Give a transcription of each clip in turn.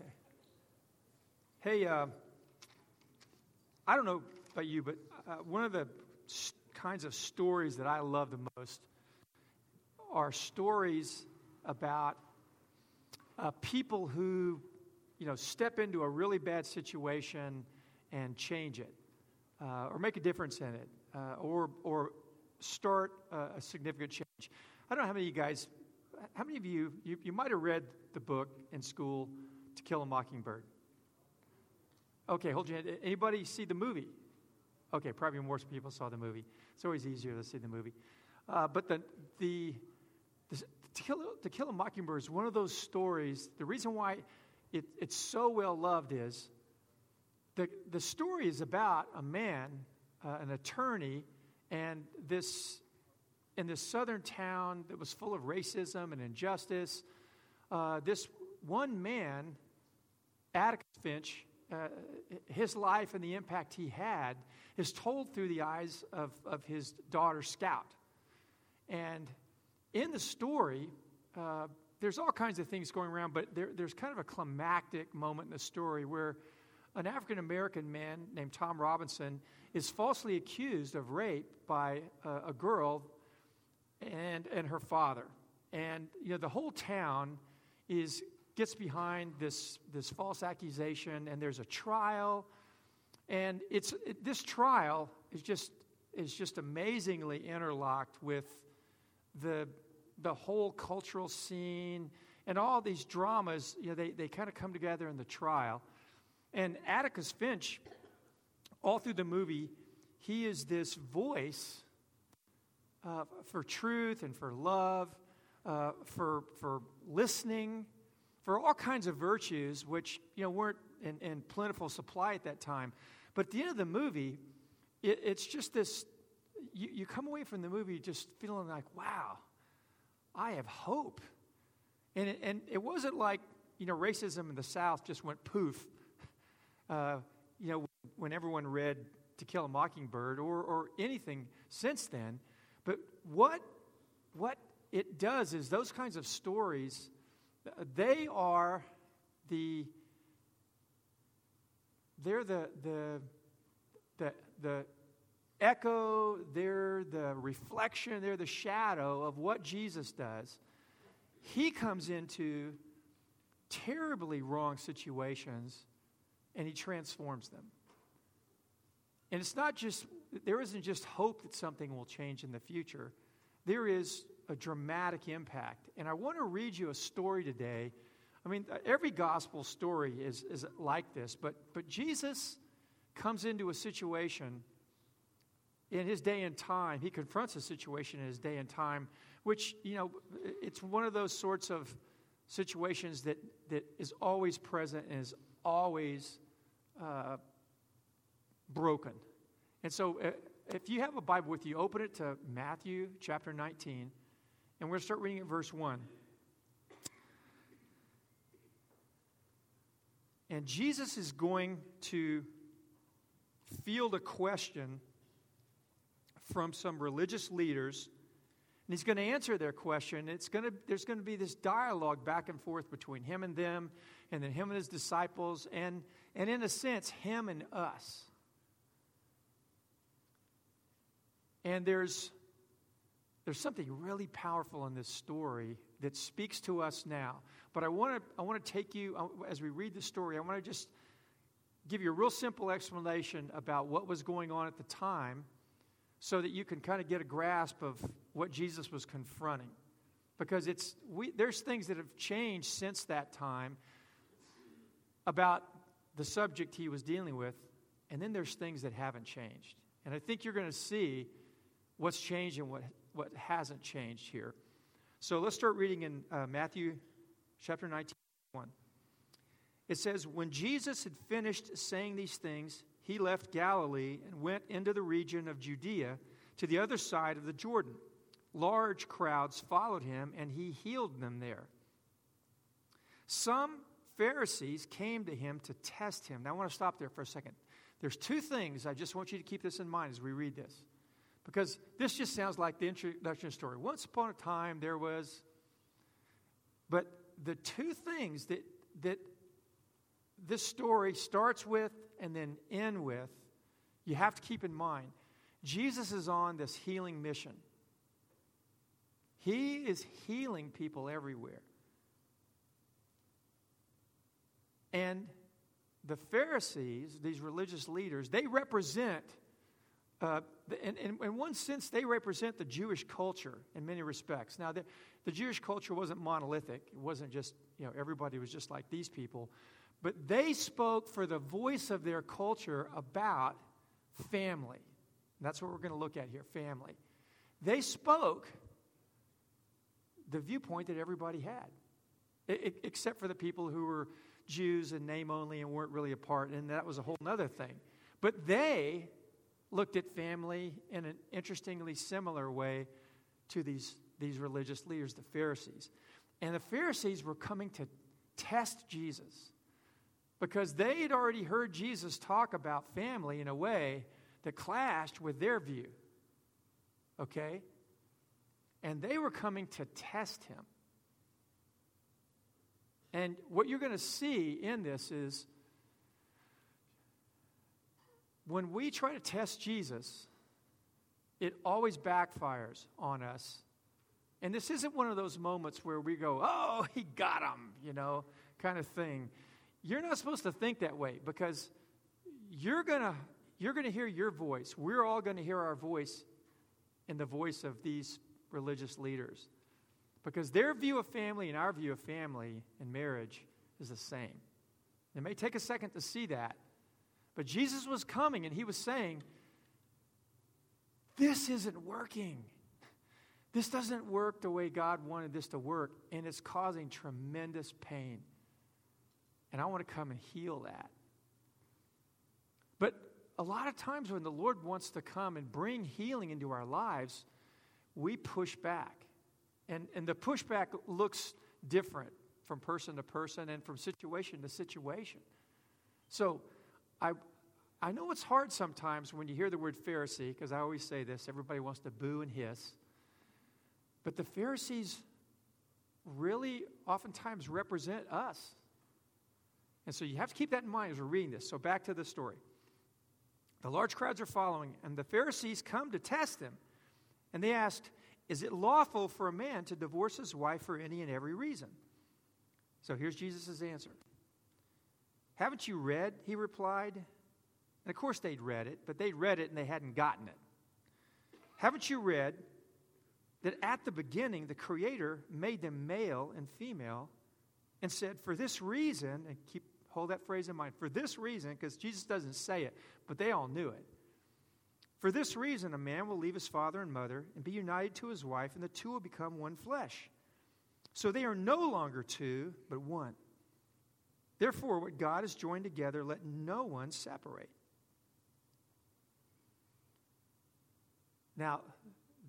Okay. Hey, uh, I don't know about you, but uh, one of the st- kinds of stories that I love the most are stories about uh, people who, you know, step into a really bad situation and change it, uh, or make a difference in it, uh, or or start a, a significant change. I don't know how many of you guys, how many of you, you, you might have read the book in school, To Kill a Mockingbird. Okay, hold your hand. Anybody see the movie? Okay, probably more people saw the movie. It's always easier to see the movie. Uh, but the, the, the, to, kill, to Kill a Mockingbird is one of those stories. The reason why it, it's so well loved is the, the story is about a man, uh, an attorney, and this in this southern town that was full of racism and injustice, uh, this one man, Atticus Finch, uh, his life and the impact he had is told through the eyes of, of his daughter, Scout. And in the story, uh, there's all kinds of things going around, but there, there's kind of a climactic moment in the story where an African American man named Tom Robinson is falsely accused of rape by a, a girl and, and her father. And, you know, the whole town is, gets behind this, this false accusation, and there's a trial. And it's, it, this trial is just, is just amazingly interlocked with the, the whole cultural scene and all these dramas, you know, they, they kind of come together in the trial. And Atticus Finch, all through the movie, he is this voice uh, for truth and for love, uh, for, for listening, for all kinds of virtues, which you know, weren't in, in plentiful supply at that time. But at the end of the movie, it, it's just this you, you come away from the movie just feeling like, wow, I have hope. And it, and it wasn't like, you know, racism in the South just went poof, uh, you know, when everyone read To Kill a Mockingbird or, or anything since then. But what, what it does is those kinds of stories, they are the, they're the, the, the, the echo, they're the reflection, they're the shadow of what Jesus does. He comes into terribly wrong situations and he transforms them. And it's not just there isn't just hope that something will change in the future, there is a dramatic impact. And I want to read you a story today. I mean, every gospel story is, is like this, but, but Jesus comes into a situation in his day and time. He confronts a situation in his day and time, which, you know, it's one of those sorts of situations that, that is always present and is always uh, broken. And so, uh, if you have a Bible with you, open it to Matthew chapter 19, and to start reading at verse 1. And Jesus is going to field a question from some religious leaders, and he's going to answer their question. It's going to, there's going to be this dialogue back and forth between him and them, and then him and his disciples, and, and in a sense, him and us. And there's, there's something really powerful in this story that speaks to us now. But I want to I want to take you uh, as we read the story. I want to just give you a real simple explanation about what was going on at the time, so that you can kind of get a grasp of what Jesus was confronting. Because it's we, there's things that have changed since that time about the subject he was dealing with, and then there's things that haven't changed. And I think you're going to see what's changed and what, what hasn't changed here. So let's start reading in uh, Matthew chapter 19, 1. It says, When Jesus had finished saying these things, he left Galilee and went into the region of Judea to the other side of the Jordan. Large crowds followed him, and he healed them there. Some Pharisees came to him to test him. Now, I want to stop there for a second. There's two things I just want you to keep this in mind as we read this. Because this just sounds like the introduction story. Once upon a time, there was. But the two things that, that this story starts with and then end with, you have to keep in mind Jesus is on this healing mission. He is healing people everywhere. And the Pharisees, these religious leaders, they represent, uh, in, one sense, they represent the Jewish culture in many respects. Now, the, the Jewish culture wasn't monolithic, it wasn't just, you know, everybody was just like these people. But they spoke for the voice of their culture about family. That's what we're going to look at here family. They spoke the viewpoint that everybody had, except for the people who were Jews in name only and weren't really a part, and that was a whole other thing. But they looked at family in an interestingly similar way to these, these religious leaders, the Pharisees. And the Pharisees were coming to test Jesus because they had already heard Jesus talk about family in a way that clashed with their view. Okay? And they were coming to test him. And what you're going to see in this is when we try to test Jesus, it always backfires on us. And this isn't one of those moments where we go, oh, he got him, you know, kind of thing. You're not supposed to think that way because you're going to you're going to hear your voice. We're all going to hear our voice in the voice of these religious leaders. Because their view of family and our view of family and marriage is the same. It may take a second to see that, but Jesus was coming and he was saying, This isn't working. This doesn't work the way God wanted this to work, and it's causing tremendous pain. And I want to come and heal that. But a lot of times when the Lord wants to come and bring healing into our lives, we push back. And, and the pushback looks different from person to person and from situation to situation. So I, I know it's hard sometimes when you hear the word Pharisee, because I always say this everybody wants to boo and hiss. But the Pharisees really oftentimes represent us. And so you have to keep that in mind as we're reading this. So back to the story. The large crowds are following, and the Pharisees come to test him. And they asked, is it lawful for a man to divorce his wife for any and every reason? So here's Jesus' answer. Haven't you read? He replied. And of course they'd read it, but they'd read it and they hadn't gotten it. Haven't you read that at the beginning the Creator made them male and female and said, For this reason, and keep hold that phrase in mind, for this reason, because Jesus doesn't say it, but they all knew it. For this reason, a man will leave his father and mother and be united to his wife, and the two will become one flesh. So they are no longer two, but one. Therefore, what God has joined together, let no one separate. Now,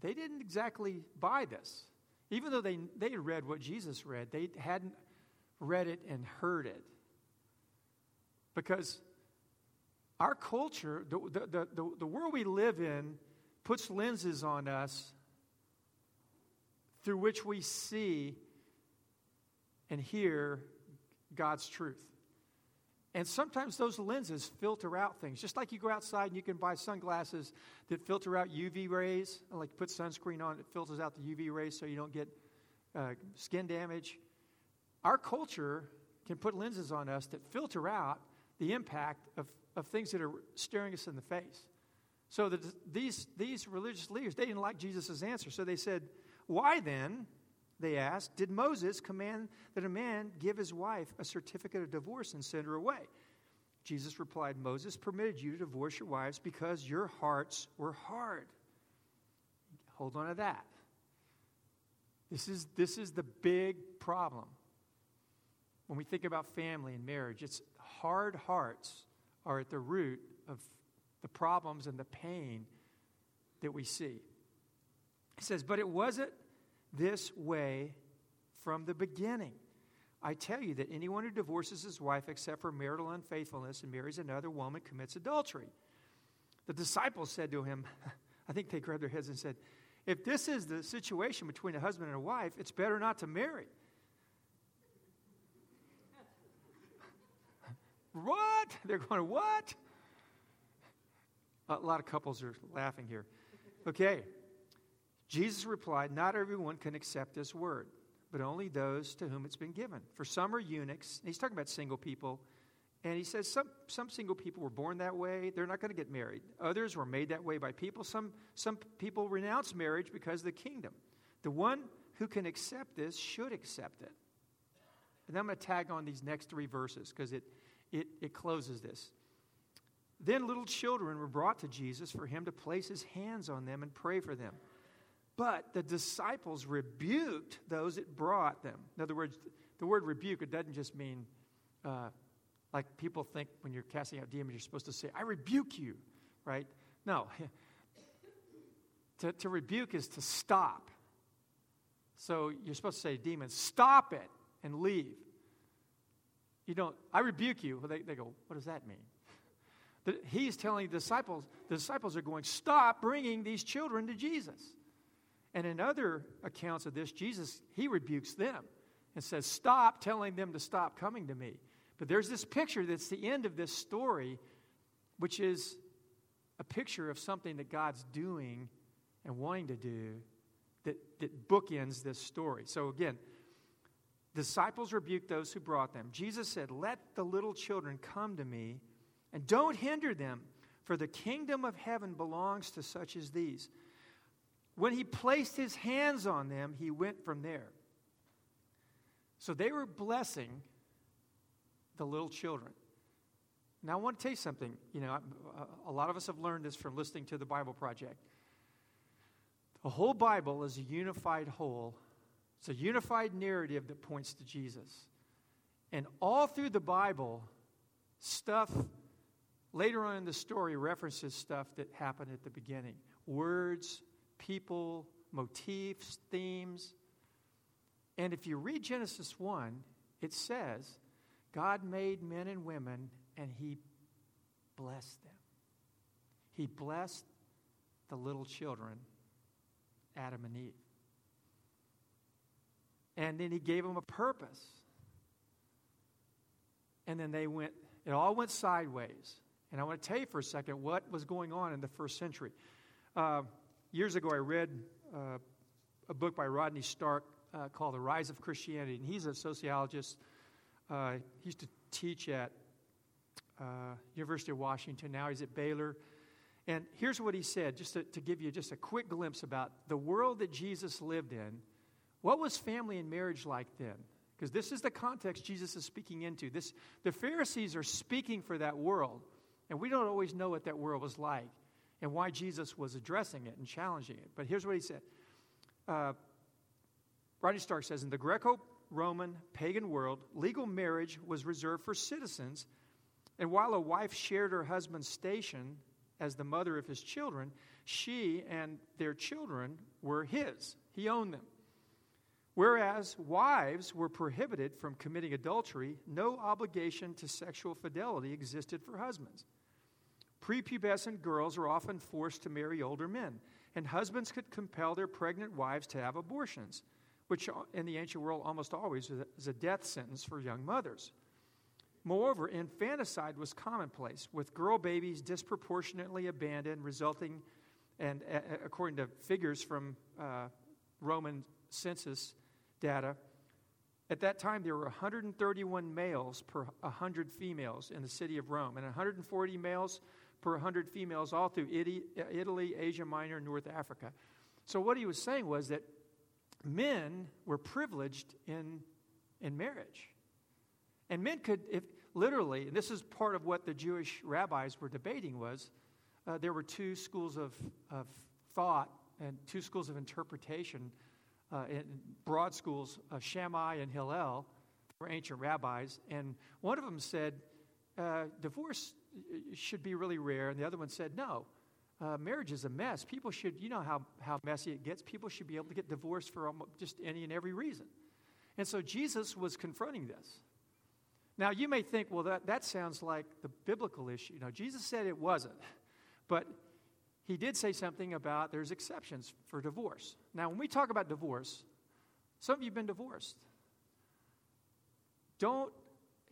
they didn't exactly buy this. Even though they, they read what Jesus read, they hadn't read it and heard it. Because our culture, the, the, the, the world we live in, puts lenses on us through which we see and hear God's truth. And sometimes those lenses filter out things. Just like you go outside and you can buy sunglasses that filter out UV rays, like put sunscreen on, it filters out the UV rays so you don't get uh, skin damage. Our culture can put lenses on us that filter out the impact of of things that are staring us in the face. So the, these, these religious leaders, they didn't like Jesus' answer. So they said, Why then, they asked, did Moses command that a man give his wife a certificate of divorce and send her away? Jesus replied, Moses permitted you to divorce your wives because your hearts were hard. Hold on to that. This is, this is the big problem. When we think about family and marriage, it's hard hearts are at the root of the problems and the pain that we see. He says, But it wasn't this way from the beginning. I tell you that anyone who divorces his wife except for marital unfaithfulness and marries another woman commits adultery. The disciples said to him, I think they grabbed their heads and said, If this is the situation between a husband and a wife, it's better not to marry. What? They're going, What? A lot of couples are laughing here. Okay. Jesus replied, Not everyone can accept this word, but only those to whom it's been given. For some are eunuchs. He's talking about single people. And he says some, some single people were born that way. They're not going to get married. Others were made that way by people. Some, some people renounce marriage because of the kingdom. The one who can accept this should accept it. And I'm going to tag on these next three verses because it, it, it closes this. Then little children were brought to Jesus for him to place his hands on them and pray for them. But the disciples rebuked those that brought them. In other words, the word rebuke, it doesn't just mean uh, like people think when you're casting out demons, you're supposed to say, I rebuke you, right? No. to, to rebuke is to stop. So you're supposed to say, demons, stop it and leave. You don't, I rebuke you. They, they go, what does that mean? he's telling the disciples, the disciples are going, stop bringing these children to Jesus. And in other accounts of this, Jesus, he rebukes them and says, stop telling them to stop coming to me. But there's this picture that's the end of this story, which is a picture of something that God's doing and wanting to do that, that bookends this story. So again, disciples rebuked those who brought them. Jesus said, Let the little children come to me and don't hinder them, for the kingdom of heaven belongs to such as these. When he placed his hands on them, he went from there. So they were blessing the little children. Now, I want to tell you something. You know, a lot of us have learned this from listening to the Bible Project. The whole Bible is a unified whole, it's a unified narrative that points to Jesus. And all through the Bible, stuff later on in the story references stuff that happened at the beginning words, people, motifs, themes. And if you read Genesis 1, it says God made men and women and He blessed them. He blessed the little children, Adam and Eve. And then He gave them a purpose. And then they went, it all went sideways. And I want to tell you for a second what was going on in the first century. Uh, years ago, I read uh, a book by Rodney Stark uh, called The Rise of Christianity, and he's a sociologist. Uh, he used to teach at uh, University of Washington. Now he's at Baylor. And here's what he said, just to, to give you just a quick glimpse about the world that Jesus lived in. What was family and marriage like then? Because this is the context Jesus is speaking into. This, the Pharisees are speaking for that world. And we don't always know what that world was like and why Jesus was addressing it and challenging it. But here's what he said. Uh, Rodney Stark says In the Greco Roman pagan world, legal marriage was reserved for citizens. And while a wife shared her husband's station as the mother of his children, she and their children were his. He owned them. Whereas wives were prohibited from committing adultery, no obligation to sexual fidelity existed for husbands. Prepubescent girls were often forced to marry older men, and husbands could compel their pregnant wives to have abortions, which in the ancient world almost always was a death sentence for young mothers. Moreover, infanticide was commonplace, with girl babies disproportionately abandoned, resulting, and uh, according to figures from uh, Roman census data, at that time, there were 131 males per 100 females in the city of Rome, and 140 males per 100 females all through Italy, Asia Minor, North Africa. So, what he was saying was that men were privileged in, in marriage. And men could, if literally, and this is part of what the Jewish rabbis were debating, was uh, there were two schools of, of thought and two schools of interpretation, uh, in broad schools, uh, Shammai and Hillel, were ancient rabbis. And one of them said, uh, divorce should be really rare. And the other one said, no, uh, marriage is a mess. People should, you know how, how messy it gets. People should be able to get divorced for just any and every reason. And so Jesus was confronting this. Now, you may think, well, that, that sounds like the biblical issue. Now, Jesus said it wasn't. But he did say something about there's exceptions for divorce. Now, when we talk about divorce, some of you have been divorced. Don't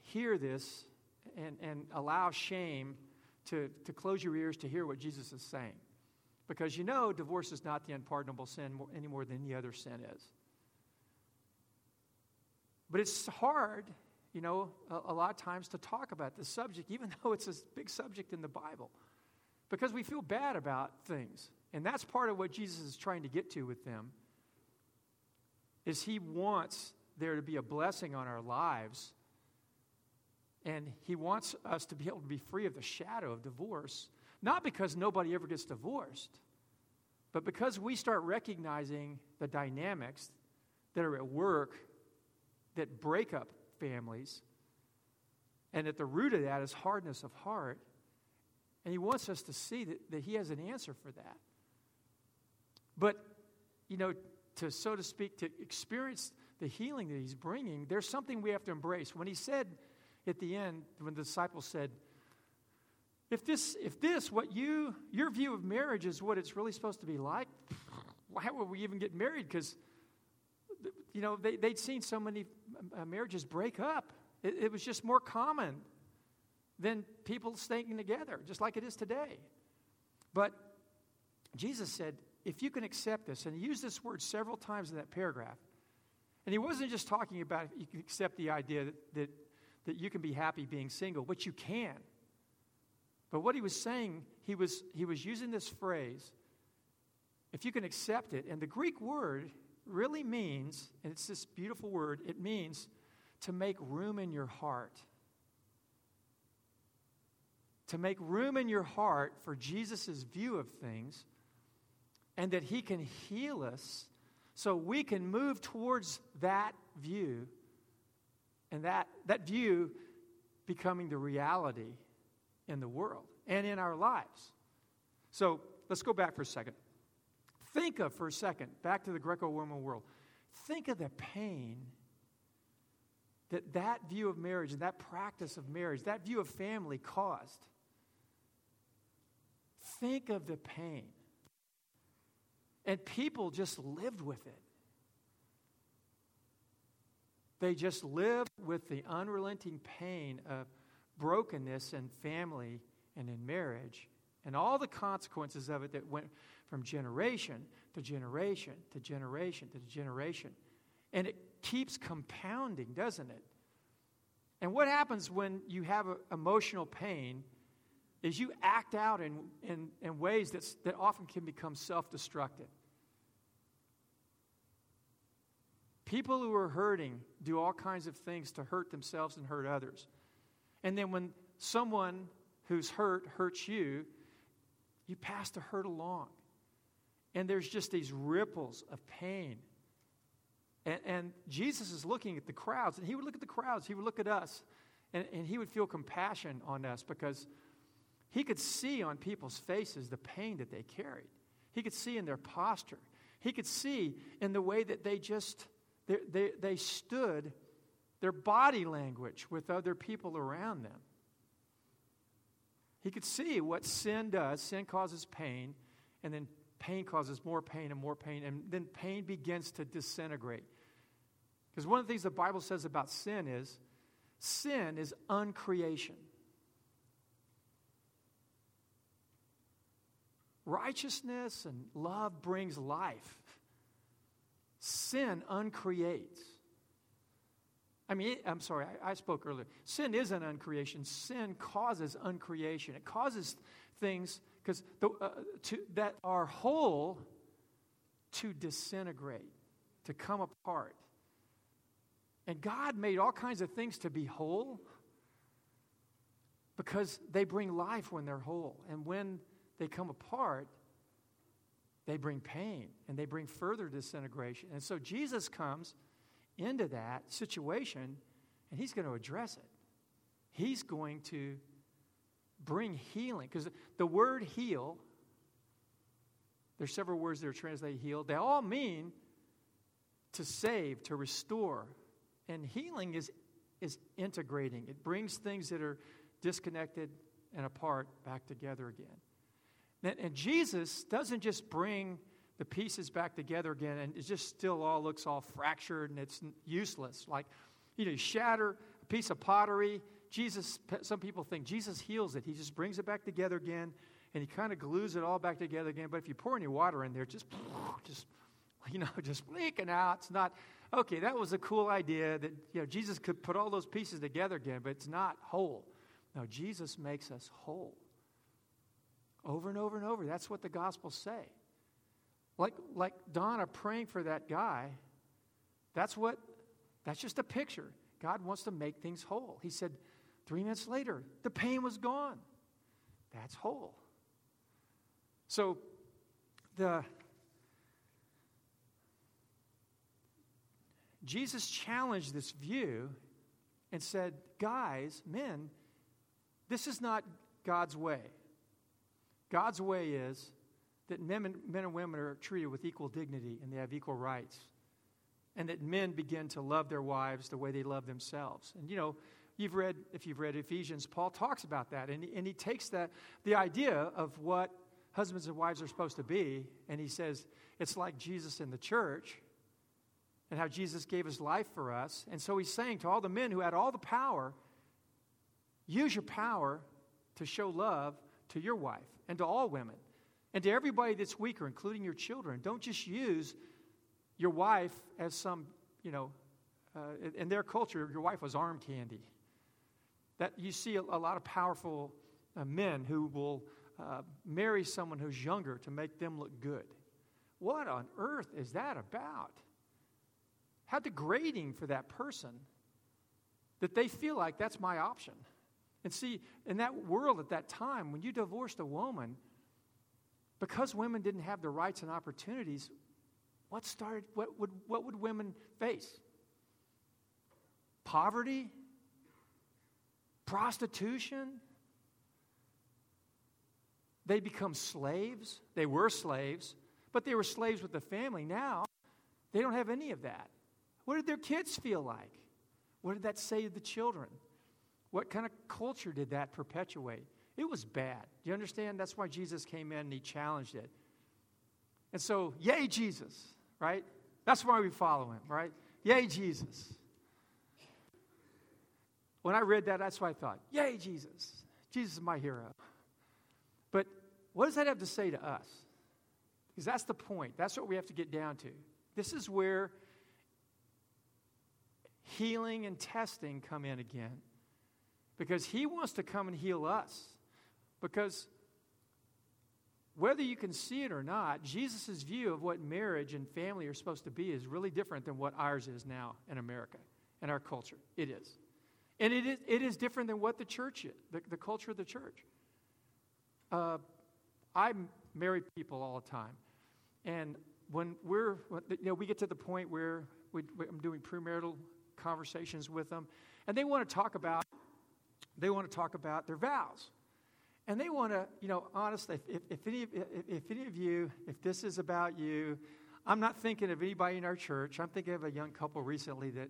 hear this and, and allow shame to, to close your ears to hear what Jesus is saying. Because you know divorce is not the unpardonable sin any more than any other sin is. But it's hard, you know, a, a lot of times to talk about this subject, even though it's a big subject in the Bible, because we feel bad about things. And that's part of what Jesus is trying to get to with them is he wants there to be a blessing on our lives and he wants us to be able to be free of the shadow of divorce not because nobody ever gets divorced but because we start recognizing the dynamics that are at work that break up families. And at the root of that is hardness of heart. And he wants us to see that, that he has an answer for that. But you know to, so to speak, to experience the healing that he's bringing, there's something we have to embrace. When he said at the end, when the disciples said, if this, if this, what you, your view of marriage is what it's really supposed to be like, why would we even get married? Because, you know, they, they'd seen so many uh, marriages break up. It, it was just more common than people staying together, just like it is today. But Jesus said, if you can accept this, and he used this word several times in that paragraph, and he wasn't just talking about you can accept the idea that, that, that you can be happy being single, which you can. But what he was saying, he was, he was using this phrase, if you can accept it, and the Greek word really means, and it's this beautiful word, it means to make room in your heart. To make room in your heart for Jesus' view of things and that He can heal us so we can move towards that view and that, that view becoming the reality in the world and in our lives. So let's go back for a second. Think of, for a second, back to the Greco Roman world. Think of the pain that that view of marriage and that practice of marriage, that view of family caused. Think of the pain. And people just lived with it. They just live with the unrelenting pain of brokenness in family and in marriage and all the consequences of it that went from generation to generation to generation to generation. And it keeps compounding, doesn't it? And what happens when you have a, emotional pain is you act out in, in, in ways that's, that often can become self destructive. People who are hurting do all kinds of things to hurt themselves and hurt others. And then when someone who's hurt hurts you, you pass the hurt along. And there's just these ripples of pain. And, and, Jesus is looking at the crowds, and he would look at the crowds, he would look at us, and, and he would feel compassion on us because he could see on people's faces the pain that they carried. He could see in their posture. He could see in the way that they just they, they, they stood their body language with other people around them. He could see what sin does. Sin causes pain, and then pain causes more pain and more pain, and then pain begins to disintegrate. Because one of the things the Bible says about sin is sin is uncreation. Righteousness and love brings life. Sin uncreates. I mean, I'm sorry, I, I, spoke earlier. Sin is an uncreation. Sin causes uncreation. It causes things because uh, that are whole to disintegrate, to come apart. And God made all kinds of things to be whole because they bring life when they're whole. And when they come apart, they bring pain and they bring further disintegration. And so Jesus comes into that situation and he's going to address it. He's going to bring healing because the word heal, there's several words that are translated heal, they all mean to save, to restore. And healing is, is integrating, it brings things that are disconnected and apart back together again. And Jesus doesn't just bring the pieces back together again and it just still all looks all fractured and it's useless. Like, you know, you shatter a piece of pottery, Jesus, some people think Jesus heals it. He just brings it back together again and he kind of glues it all back together again. But if you pour any water in there, just, just, you know, just leaking out. It's not, okay, that was a cool idea that, you know, Jesus could put all those pieces together again, but it's not whole. No, Jesus makes us whole. Over and over and over. That's what the Gospels say. Like, like Donna praying for that guy, that's what, that's just a picture. God wants to make things whole. He said, three minutes later, the pain was gone. That's whole. So, the Jesus challenged this view and said, Guys, men, this is not God's way. God's way is that men, men and women are treated with equal dignity and they have equal rights. And that men begin to love their wives the way they love themselves. And you know, you've read, if you've read Ephesians, Paul talks about that. And and he takes that, the idea of what husbands and wives are supposed to be, and he says it's like Jesus in the church and how Jesus gave his life for us. And so he's saying to all the men who had all the power, use your power to show love to your wife and to all women and to everybody that's weaker, including your children. Don't just use your wife as some, you know, uh, in their culture, your wife was arm candy. That you see a, a lot of powerful uh, men who will uh, marry someone who's younger to make them look good. What on earth is that about? How degrading for that person that they feel like that's my option. And see, in that world at that time, when you divorced a woman, because women didn't have the rights and opportunities, what started what would what would women face? Poverty? Prostitution? They become slaves. They were slaves, but they were slaves with the family. Now, they don't have any of that. What did their kids feel like? What did that say to the children? What kind of culture did that perpetuate? It was bad. Do you understand? That's why Jesus came in and he challenged it. And so, yay, Jesus, right? That's why we follow him, right? Yay, Jesus. When I read that, that's what I thought. Yay, Jesus. Jesus is my hero. But what does that have to say to us? Because that's the point. That's what we have to get down to. This is where healing and testing come in again. Because he wants to come and heal us. Because whether you can see it or not, Jesus' view of what marriage and family are supposed to be is really different than what ours is now in America and our culture. It is. And it is, it is different than what the church is, the, the culture of the church. Uh, I marry people all the time. And when we're, you know, we get to the point where we, I'm doing premarital conversations with them, and they want to talk about, they want to talk about their vows. And they want to, you know, honestly, if, if, any, if, any of you, if this is about you, I'm not thinking of anybody in our church. I'm thinking of a young couple recently that,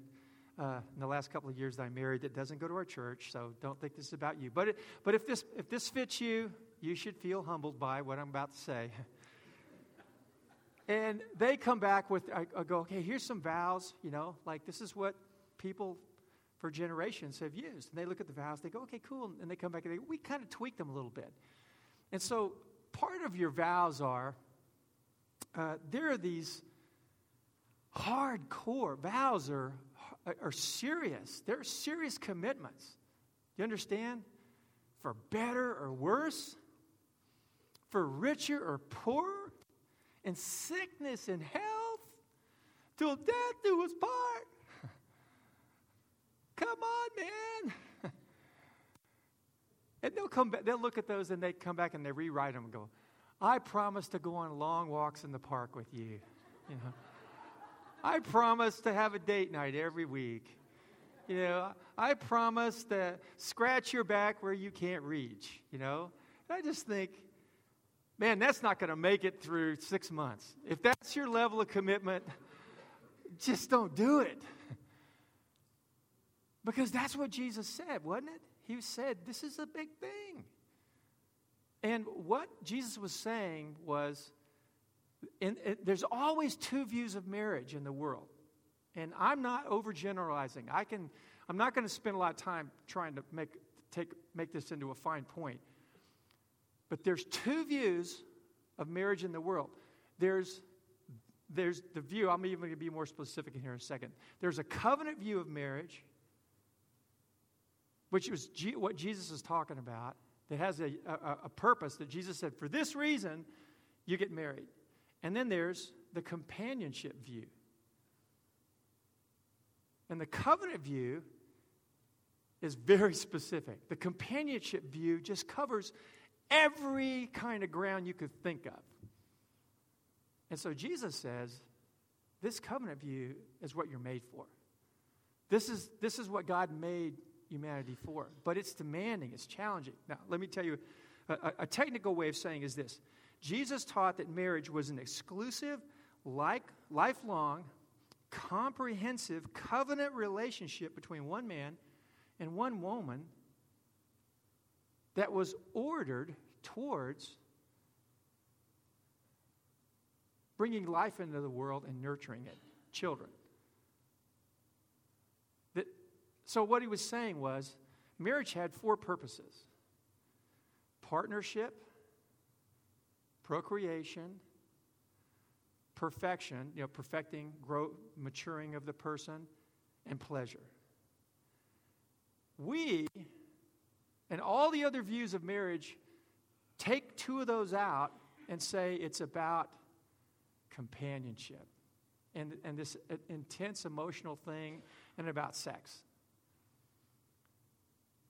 uh, in the last couple of years that I married, that doesn't go to our church. So don't think this is about you. But it, but if this if this fits you, you should feel humbled by what I'm about to say. and they come back with, I, I go, okay, here's some vows. You know, like this is what people for generations have used. And they look at the vows, they go, okay, cool. And they come back and they, we kind of tweak them a little bit. And so part of your vows are uh, there are these hardcore vows are, are serious. They're serious commitments. You understand? For better or worse, for richer or poorer, in sickness and health, till death do us part. Come on, man. and they'll come back, they'll look at those and they come back and they rewrite them and go, I promise to go on long walks in the park with you. You know, I promise to have a date night every week. You know, I promise to scratch your back where you can't reach. You know, and I just think, man, that's not going to make it through six months. If that's your level of commitment, just don't do it. Because that's what Jesus said, wasn't it? He said, This is a big thing. And what Jesus was saying was, there's always two views of marriage in the world. And I'm not overgeneralizing. I can, I'm not going to spend a lot of time trying to make, take, make this into a fine point. But there's two views of marriage in the world. There's, there's the view, I'm even going to be more specific in here in a second. There's a covenant view of marriage, which was G- what Jesus is talking about, that has a, a, a purpose that Jesus said, for this reason, you get married. And then there's the companionship view. And the covenant view is very specific. The companionship view just covers every kind of ground you could think of. And so Jesus says, this covenant view is what you're made for. This is, this is what God made humanity for. But it's demanding, it's challenging. Now, let me tell you a, a technical way of saying is this Jesus taught that marriage was an exclusive, like, lifelong, comprehensive covenant relationship between one man and one woman that was ordered towards bringing life into the world and nurturing it, children. That, so, what he was saying was marriage had four purposes partnership, procreation, perfection, you know, perfecting, growth, maturing of the person, and pleasure. We and all the other views of marriage take two of those out and say it's about companionship and, and this intense emotional thing and about sex.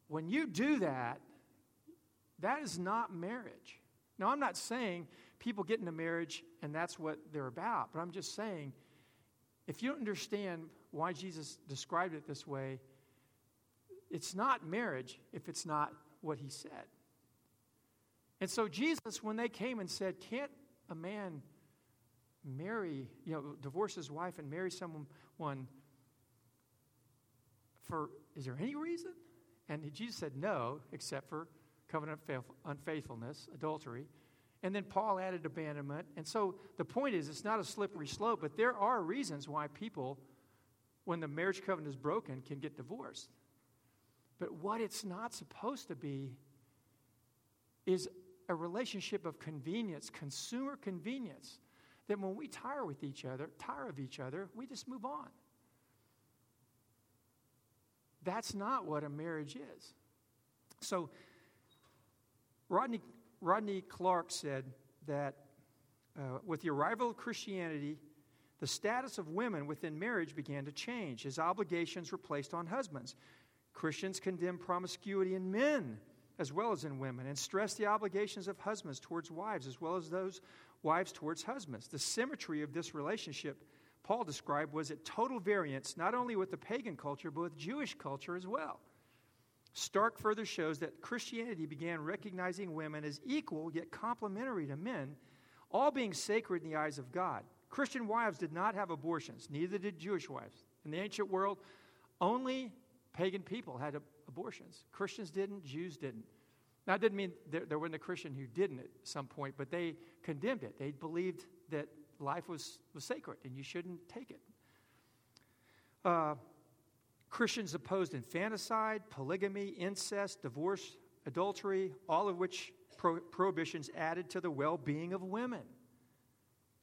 When you do that, that is not marriage. Now, I'm not saying people get into marriage and that's what they're about, but I'm just saying if you don't understand why Jesus described it this way, it's not marriage if it's not what he said. And so, Jesus, when they came and said, Can't a man marry, you know, divorce his wife and marry someone for, is there any reason? And Jesus said, No, except for covenant unfaithfulness, adultery. And then Paul added abandonment. And so the point is, it's not a slippery slope, but there are reasons why people, when the marriage covenant is broken, can get divorced. But what it's not supposed to be is a relationship of convenience, consumer convenience, that when we tire with each other, tire of each other, we just move on. That's not what a marriage is. So, Rodney, Rodney Clark said that uh, with the arrival of Christianity, the status of women within marriage began to change as obligations were placed on husbands. Christians condemned promiscuity in men as well as in women and stressed the obligations of husbands towards wives as well as those wives towards husbands. The symmetry of this relationship Paul described was at total variance not only with the pagan culture but with Jewish culture as well. Stark further shows that Christianity began recognizing women as equal yet complementary to men, all being sacred in the eyes of God. Christian wives did not have abortions, neither did Jewish wives. In the ancient world, only Pagan people had abortions. Christians didn't, Jews didn't. Now, didn't mean there, there wasn't a Christian who didn't at some point, but they condemned it. They believed that life was, was sacred and you shouldn't take it. Uh, Christians opposed infanticide, polygamy, incest, divorce, adultery, all of which pro- prohibitions added to the well being of women.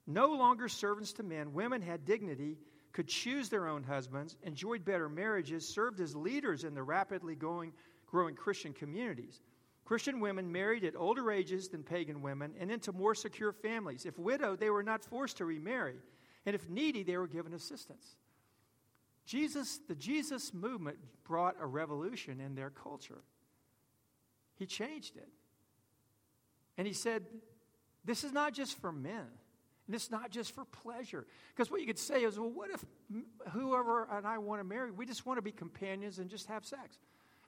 No longer servants to men, women had dignity could choose their own husbands, enjoyed better marriages, served as leaders in the rapidly growing, growing Christian communities. Christian women married at older ages than pagan women and into more secure families. If widowed, they were not forced to remarry. And if needy, they were given assistance. Jesus, the Jesus movement brought a revolution in their culture. He changed it. And he said, This is not just for men. And it's not just for pleasure. Because what you could say is, well, what if whoever and I want to marry, we just want to be companions and just have sex?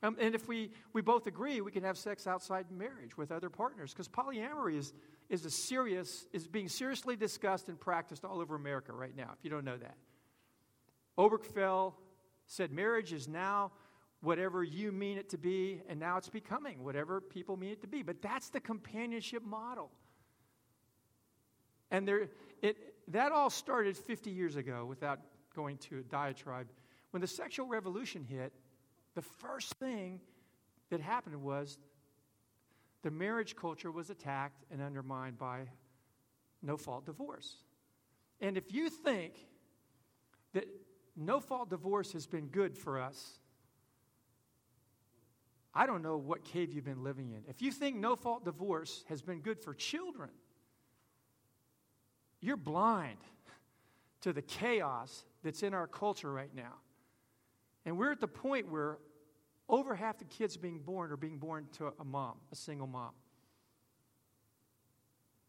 Um, and if we, we both agree, we can have sex outside marriage with other partners. Because polyamory is, is, a serious, is being seriously discussed and practiced all over America right now, if you don't know that. Obergefell said marriage is now whatever you mean it to be, and now it's becoming whatever people mean it to be. But that's the companionship model. And there, it, that all started 50 years ago without going to a diatribe. When the sexual revolution hit, the first thing that happened was the marriage culture was attacked and undermined by no fault divorce. And if you think that no fault divorce has been good for us, I don't know what cave you've been living in. If you think no fault divorce has been good for children, you're blind to the chaos that's in our culture right now. And we're at the point where over half the kids being born are being born to a mom, a single mom.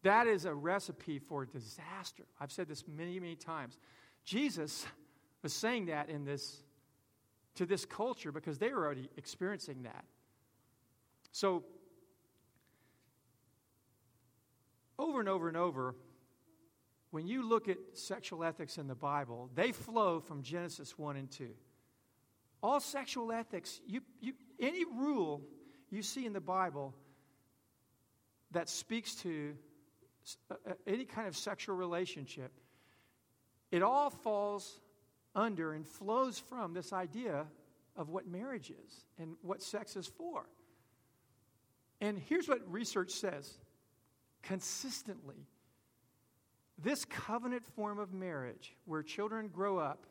That is a recipe for disaster. I've said this many, many times. Jesus was saying that in this to this culture because they were already experiencing that. So over and over and over, when you look at sexual ethics in the Bible, they flow from Genesis 1 and 2. All sexual ethics, you, you, any rule you see in the Bible that speaks to uh, uh, any kind of sexual relationship, it all falls under and flows from this idea of what marriage is and what sex is for. And here's what research says consistently this covenant form of marriage, where children grow up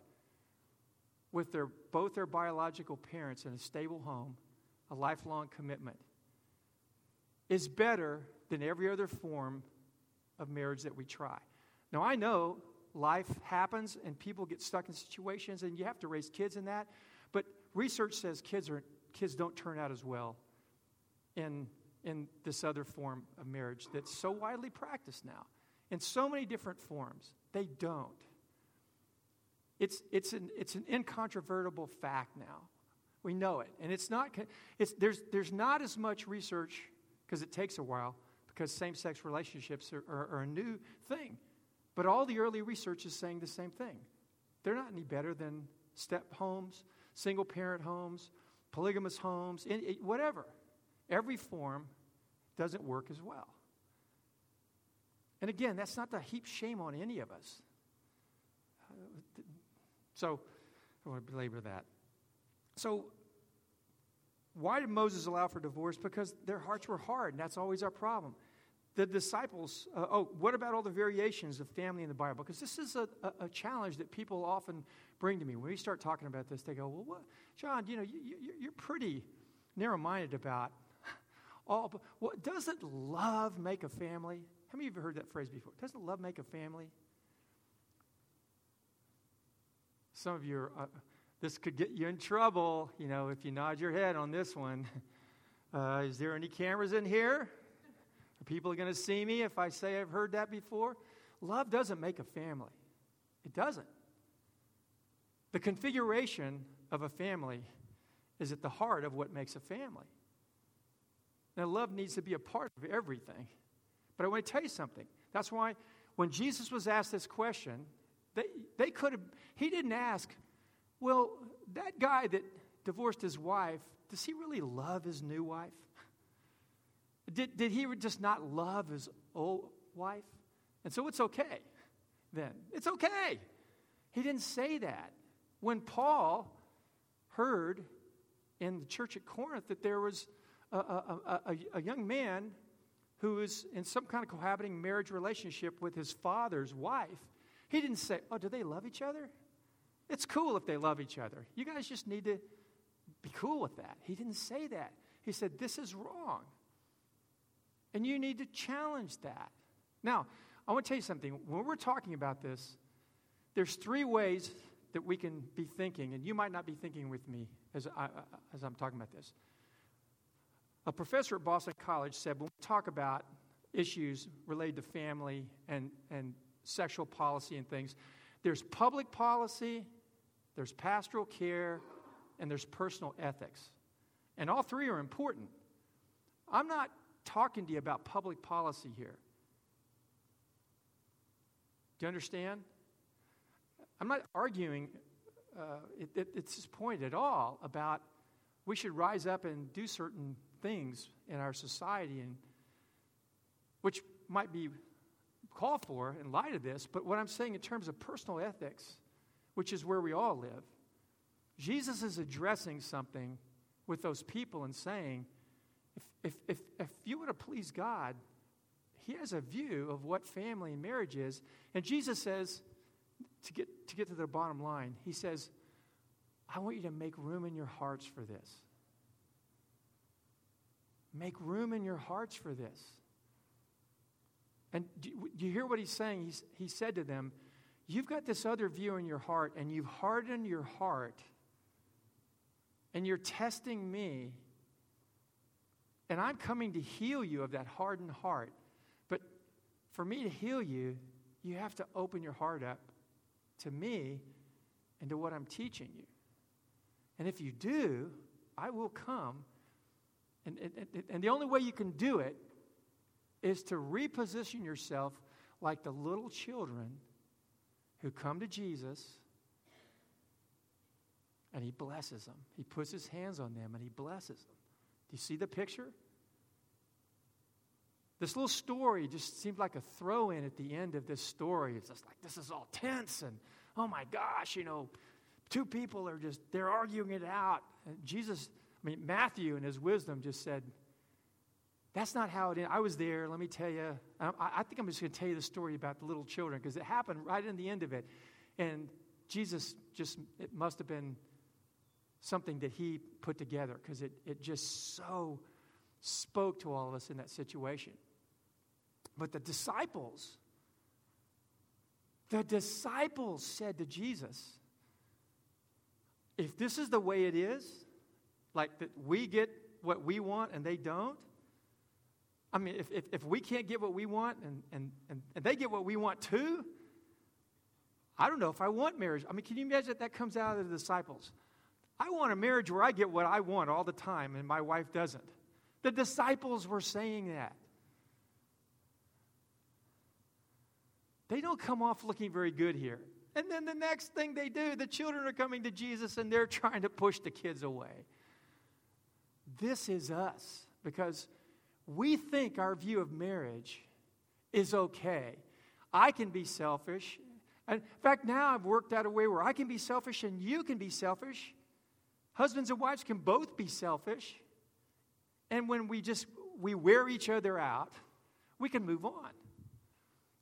with their, both their biological parents in a stable home, a lifelong commitment, is better than every other form of marriage that we try. Now, I know life happens and people get stuck in situations and you have to raise kids in that, but research says kids, are, kids don't turn out as well in, in this other form of marriage that's so widely practiced now in so many different forms. They don't. It's, it's, an, it's an incontrovertible fact now. We know it. And it's not, it's, there's, there's not as much research, because it takes a while, because same sex relationships are, are, are a new thing. But all the early research is saying the same thing. They're not any better than step homes, single parent homes, polygamous homes, whatever. Every form doesn't work as well. And again, that's not to heap shame on any of us. So, I want to belabor that. So, why did Moses allow for divorce? Because their hearts were hard, and that's always our problem. The disciples, uh, oh, what about all the variations of family in the Bible? Because this is a, a, a, challenge that people often bring to me. When we start talking about this, they go, well, what? John, you know, you, you're pretty narrow minded about all. But what, doesn't love make a family? How many of you have heard that phrase before? Doesn't love make a family? Some of you are, uh, this could get you in trouble, you know, if you nod your head on this one. Uh, is there any cameras in here? Are people going to see me if I say I've heard that before? Love doesn't make a family. It doesn't. The configuration of a family is at the heart of what makes a family. Now, love needs to be a part of everything. But I want to tell you something. That's why when Jesus was asked this question, they, they could have, he didn't ask, well, that guy that divorced his wife, does he really love his new wife? Did, did he just not love his old wife? And so it's okay then. It's okay. He didn't say that. When Paul heard in the church at Corinth that there was a, a, a, a young man who is in some kind of cohabiting marriage relationship with his father's wife, he didn't say, Oh, do they love each other? It's cool if they love each other. You guys just need to be cool with that. He didn't say that. He said, This is wrong. And you need to challenge that. Now, I want to tell you something. When we're talking about this, there's three ways that we can be thinking, and you might not be thinking with me as, I, uh, uh, as I'm talking about this. A professor at Boston College said when we talk about issues related to family and, and sexual policy and things, there's public policy, there's pastoral care, and there's personal ethics. And all three are important. I'm not talking to you about public policy here. Do you understand? I'm not arguing uh, it, it, it's this point at all about we should rise up and do certain things in our society, and which might be called for in light of this. But what I'm saying in terms of personal ethics, which is where we all live, Jesus is addressing something with those people and saying, if, if, if, if you want to please God, He has a view of what family and marriage is. And Jesus says, to get, to get to the bottom line, He says, I want you to make room in your hearts for this. Make room in your hearts for this. And do, you hear what he's saying? He's, he said to them, You've got this other view in your heart, and you've hardened your heart, and you're testing me, and I'm coming to heal you of that hardened heart. But for me to heal you, you have to open your heart up to me and to what I'm teaching you. And if you do, I will come. And, and, and the only way you can do it is to reposition yourself like the little children who come to Jesus and he blesses them. He puts his hands on them and he blesses them. Do you see the picture? This little story just seemed like a throw in at the end of this story. It's just like, this is all tense and oh my gosh, you know, two people are just, they're arguing it out. And Jesus, I mean, Matthew in his wisdom just said, that's not how it is. I was there. Let me tell you. Um, I, I think I'm just going to tell you the story about the little children because it happened right in the end of it. And Jesus just, it must have been something that he put together because it, it just so spoke to all of us in that situation. But the disciples, the disciples said to Jesus, if this is the way it is, like that we get what we want and they don't, I mean, if, if, if we can't get what we want and, and, and, and they get what we want too, I don't know if I want marriage. I mean, can you imagine that, that comes out of the disciples? I want a marriage where I get what I want all the time and my wife doesn't. The disciples were saying that. They don't come off looking very good here. And then the next thing they do, the children are coming to Jesus and they're trying to push the kids away. This is us because we think our view of marriage is okay. I can be selfish. And In fact, now I've worked out a way where I can be selfish and you can be selfish. Husbands and wives can both be selfish. And when we just we wear each other out, we can move on.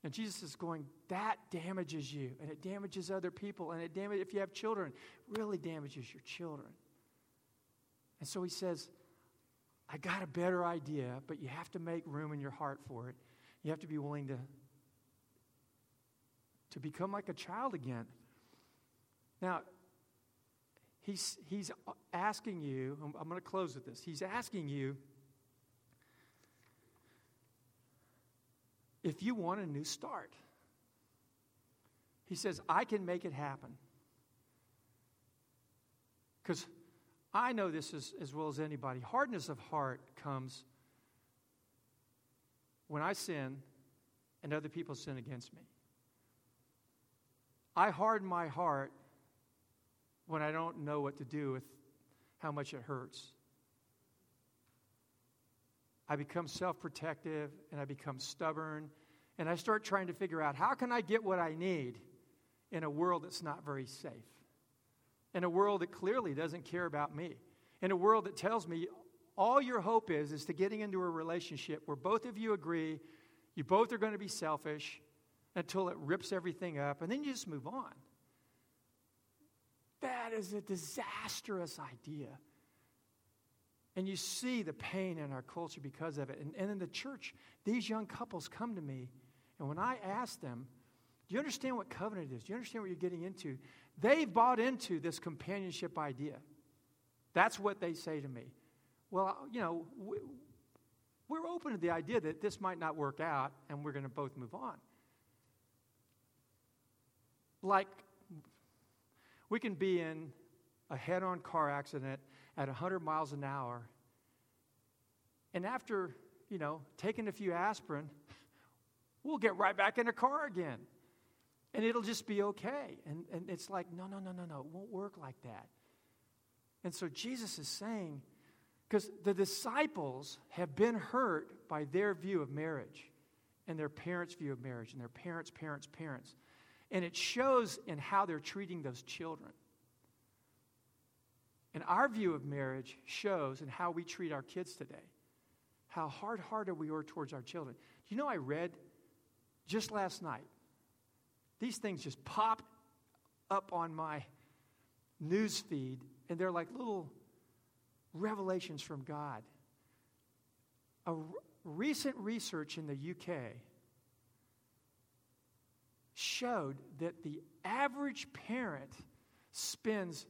And Jesus is going, that damages you, and it damages other people, and it damages, if you have children, really damages your children. And so he says, I got a better idea, but you have to make room in your heart for it. You have to be willing to, to become like a child again. Now, he's, he's asking you, I'm, I'm going to close with this. He's asking you if you want a new start. He says, I can make it happen. Because I know this as, as well as anybody. Hardness of heart comes when I sin and other people sin against me. I harden my heart when I don't know what to do with how much it hurts. I become self protective and I become stubborn and I start trying to figure out how can I get what I need in a world that's not very safe in a world that clearly doesn't care about me, in a world that tells me all your hope is is to getting into a relationship where both of you agree you both are going to be selfish until it rips everything up and then you just move on. That is a disastrous idea. And you see the pain in our culture because of it. And, and in the church, these young couples come to me, and when I ask them, Do you understand what covenant is? Do you understand what you're getting into? They've bought into this companionship idea. That's what they say to me. Well, you know, we're open to the idea that this might not work out and we're going to both move on. Like, we can be in a head on car accident at 100 miles an hour, and after, you know, taking a few aspirin, we'll get right back in the car again and it'll just be okay. And, and it's like, no, no, no, no, no, it won't work like that. And so Jesus is saying, because the disciples have been hurt by their view of marriage and their parents' view of marriage and their parents' parents' parents. And it shows in how they're treating those children. And our view of marriage shows in how we treat our kids today, how hard hearted we are towards our children. You know, I read just last night, these things just pop up on my news feed, and they're like little revelations from God. A r- recent research in the UK showed that the average parent spends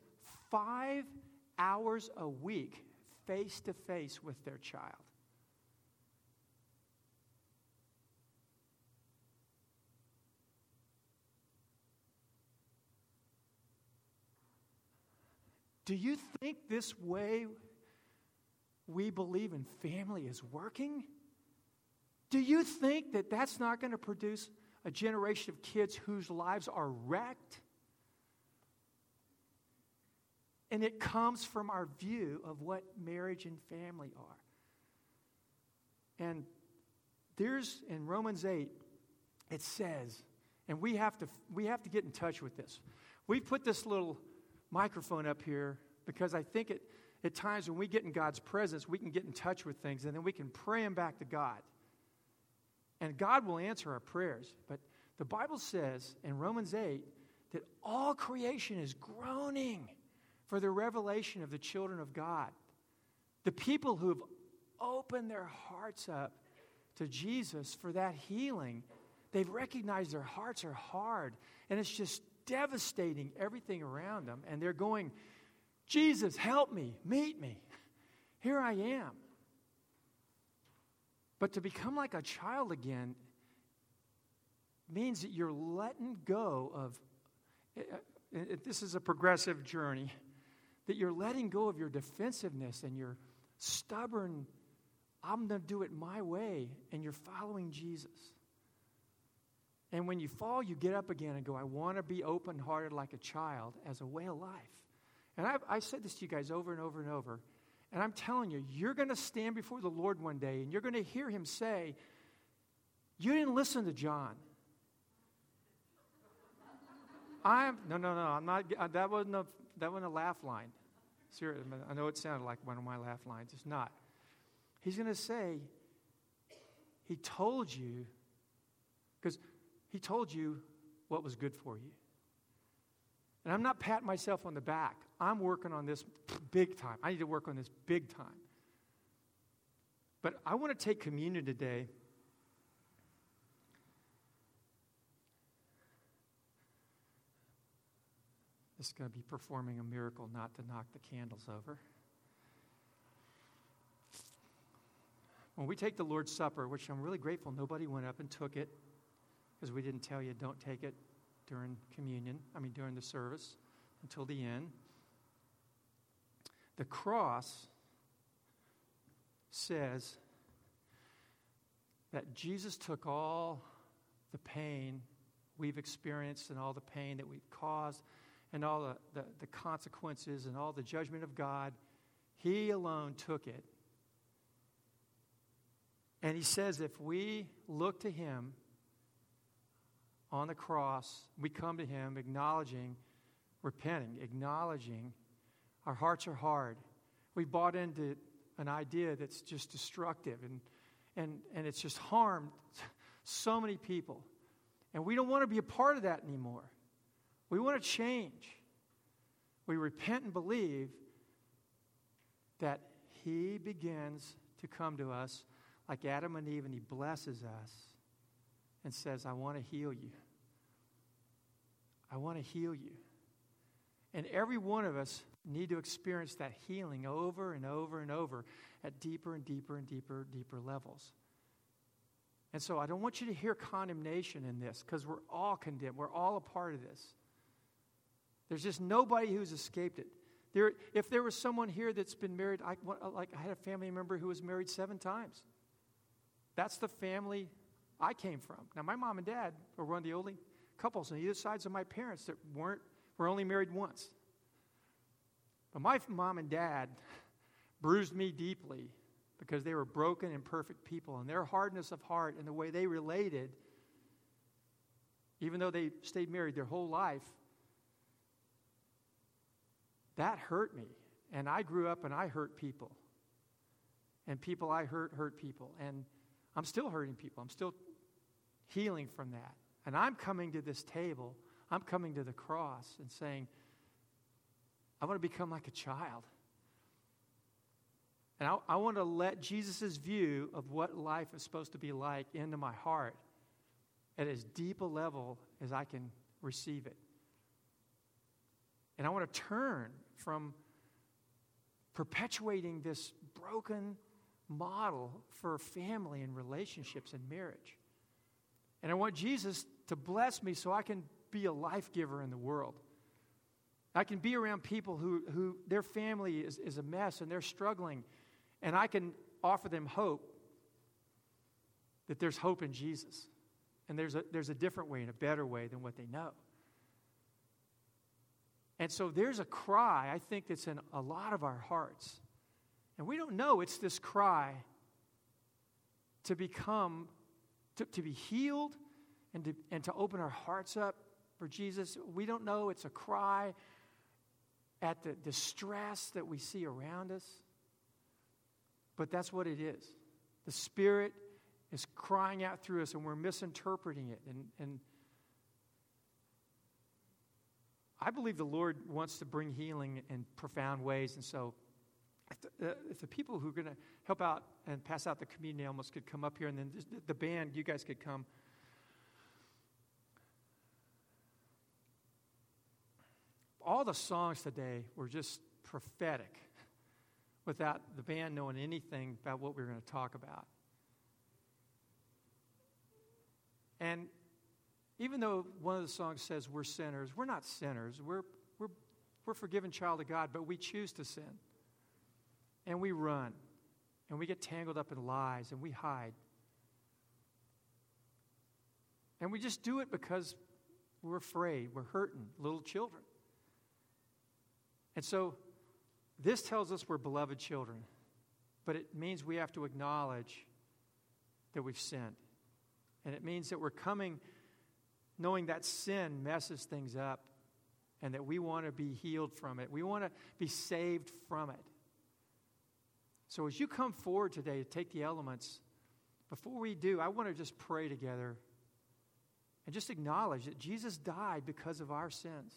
five hours a week face to face with their child. Do you think this way we believe in family is working? Do you think that that's not going to produce a generation of kids whose lives are wrecked? And it comes from our view of what marriage and family are. And there's in Romans 8, it says, and we have to we have to get in touch with this. We've put this little microphone up here because I think it, at times when we get in God's presence, we can get in touch with things and then we can pray them back to God. And God will answer our prayers. But the Bible says in Romans 8 that all creation is groaning for the revelation of the children of God. The people who have opened their hearts up to Jesus for that healing, they've recognized their hearts are hard and it's just devastating everything around them. And they're going, Jesus, help me, meet me. Here I am. But to become like a child again means that you're letting go of, eh, eh, this is a progressive journey, that you're letting go of your defensiveness and your stubborn, I'm going to do it my way, and you're following Jesus. And when you fall, you get up again and go, I want to be open hearted like a child as a way of life. And I've, I said this to you guys over and over and over. And I'm telling you, you're going to stand before the Lord one day and you're going to hear him say, You didn't listen to John. I'm, no, no, no, I'm not, uh, that wasn't a, that wasn't a laugh line. Seriously, I know it sounded like one of my laugh lines. It's not. He's going to say, He told you, because He told you what was good for you. And I'm not patting myself on the back. I'm working on this big time. I need to work on this big time. But I want to take communion today. This is going to be performing a miracle not to knock the candles over. When we take the Lord's Supper, which I'm really grateful nobody went up and took it, because we didn't tell you don't take it during communion, I mean, during the service until the end. The cross says that Jesus took all the pain we've experienced and all the pain that we've caused and all the, the, the, consequences and all the judgment of God. He alone took it. And he says if we look to him on the cross, we come to him acknowledging, repenting, acknowledging our hearts are hard. We bought into an idea that's just destructive and, and, and it's just harmed so many people. And we don't want to be a part of that anymore. We want to change. We repent and believe that He begins to come to us like Adam and Eve and He blesses us and says, I want to heal you. I want to heal you. And every one of us need to experience that healing over and over and over at deeper and deeper and deeper, deeper levels. And so I don't want you to hear condemnation in this because we're all condemned. We're all a part of this. There's just nobody who's escaped it. There, if there was someone here that's been married, I, like I had a family member who was married seven times. That's the family I came from. Now, my mom and dad were one of the only couples on either sides of my parents that weren't were only married once. But my mom and dad bruised me deeply because they were broken and perfect people, and their hardness of heart and the way they related, even though they stayed married their whole life, that hurt me. And I grew up and I hurt people. And people I hurt hurt people. And I'm still hurting people. I'm still healing from that. And I'm coming to this table, I'm coming to the cross and saying, I want to become like a child. And I, I want to let Jesus' view of what life is supposed to be like into my heart at as deep a level as I can receive it. And I want to turn from perpetuating this broken model for family and relationships and marriage. And I want Jesus to bless me so I can be a life giver in the world. I can be around people who, who their family is, is a mess and they're struggling, and I can offer them hope that there's hope in Jesus. And there's a, there's a different way and a better way than what they know. And so there's a cry, I think, that's in a lot of our hearts. And we don't know it's this cry to become, to, to be healed and to, and to open our hearts up for Jesus. We don't know it's a cry at the distress that we see around us. But that's what it is. The Spirit is crying out through us, and we're misinterpreting it. And, and I believe the Lord wants to bring healing in profound ways. And so, if the, uh, if the people who are going to help out and pass out the communion elements could come up here, and then the band, you guys could come. All the songs today were just prophetic without the band knowing anything about what we were going to talk about. And even though one of the songs says we're sinners, we're not sinners. We're, we're, we're forgiven child of God, but we choose to sin. And we run. And we get tangled up in lies and we hide. And we just do it because we're afraid. We're hurting, little children. And so this tells us we're beloved children, but it means we have to acknowledge that we've sinned. And it means that we're coming knowing that sin messes things up and that we want to be healed from it. We want to be saved from it. So as you come forward today to take the elements, before we do, I want to just pray together and just acknowledge that Jesus died because of our sins,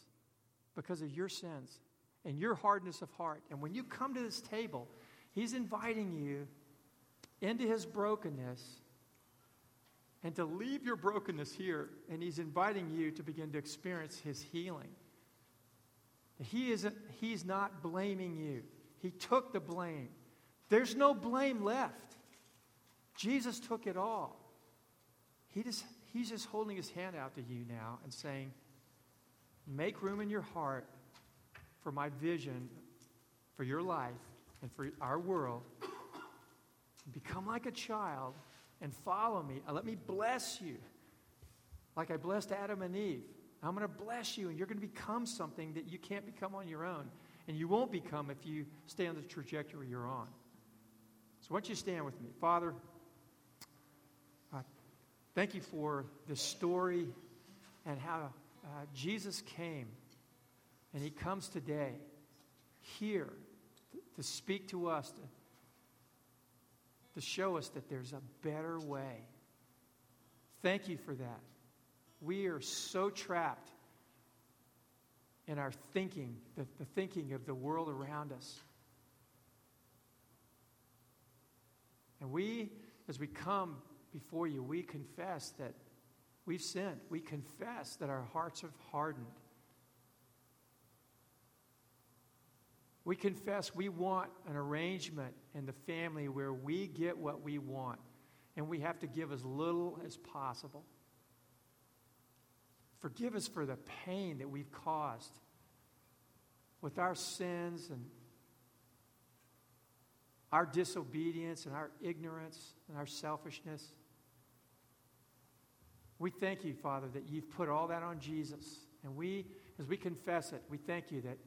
because of your sins and your hardness of heart. And when you come to this table, He's inviting you into His brokenness and to leave your brokenness here, and He's inviting you to begin to experience His healing. He isn't, He's not blaming you, He took the blame. There's no blame left. Jesus took it all. He just, he's just holding his hand out to you now and saying, Make room in your heart for my vision for your life and for our world. Become like a child and follow me. Let me bless you like I blessed Adam and Eve. I'm going to bless you, and you're going to become something that you can't become on your own. And you won't become if you stay on the trajectory you're on. So, why don't you stand with me? Father, uh, thank you for this story and how uh, Jesus came, and he comes today here to, to speak to us, to, to show us that there's a better way. Thank you for that. We are so trapped in our thinking, the, the thinking of the world around us. And we, as we come before you, we confess that we've sinned. We confess that our hearts have hardened. We confess we want an arrangement in the family where we get what we want, and we have to give as little as possible. Forgive us for the pain that we've caused with our sins and our disobedience and our ignorance and our selfishness. We thank you, Father, that you've put all that on Jesus. And we, as we confess it, we thank you that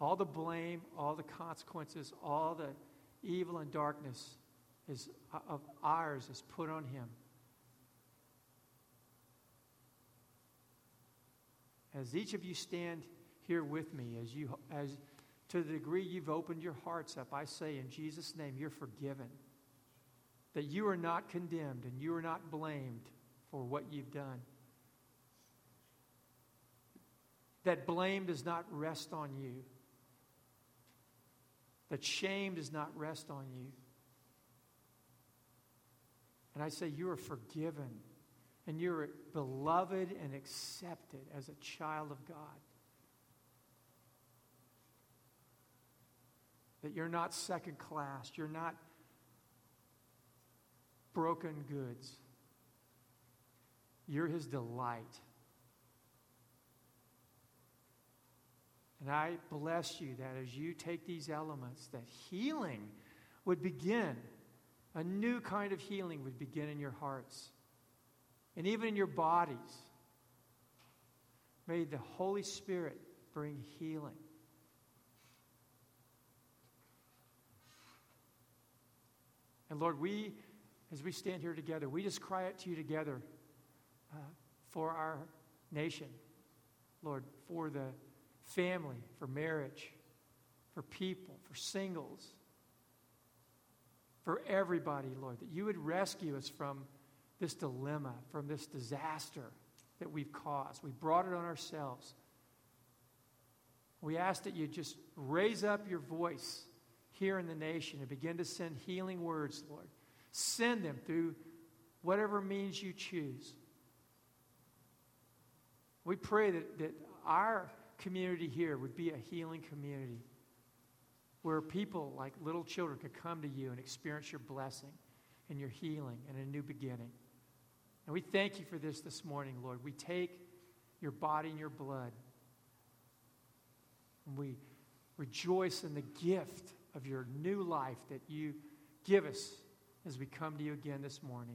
all the blame, all the consequences, all the evil and darkness is, uh, of ours is put on him. As each of you stand here with me, as you, as To the degree you've opened your hearts up, I say in Jesus' name, you're forgiven. That you are not condemned and you are not blamed for what you've done. That blame does not rest on you. That shame does not rest on you. And I say, you are forgiven and you're beloved and accepted as a child of God. You're not second class, you're not broken goods. You're his delight. And I bless you that as you take these elements, that healing would begin. A new kind of healing would begin in your hearts and even in your bodies. May the Holy Spirit bring healing. And Lord, we, as we stand here together, we just cry out to you together uh, for our nation, Lord, for the family, for marriage, for people, for singles, for everybody, Lord, that you would rescue us from this dilemma, from this disaster that we've caused. We brought it on ourselves. We ask that you just raise up your voice here in the nation and begin to send healing words, Lord. Send them through whatever means you choose. We pray that, that our community here would be a healing community where people like little children could come to you and experience your blessing and your healing and a new beginning. And we thank you for this this morning, Lord. We take your body and your blood. And we rejoice in the gift of your new life that you give us as we come to you again this morning.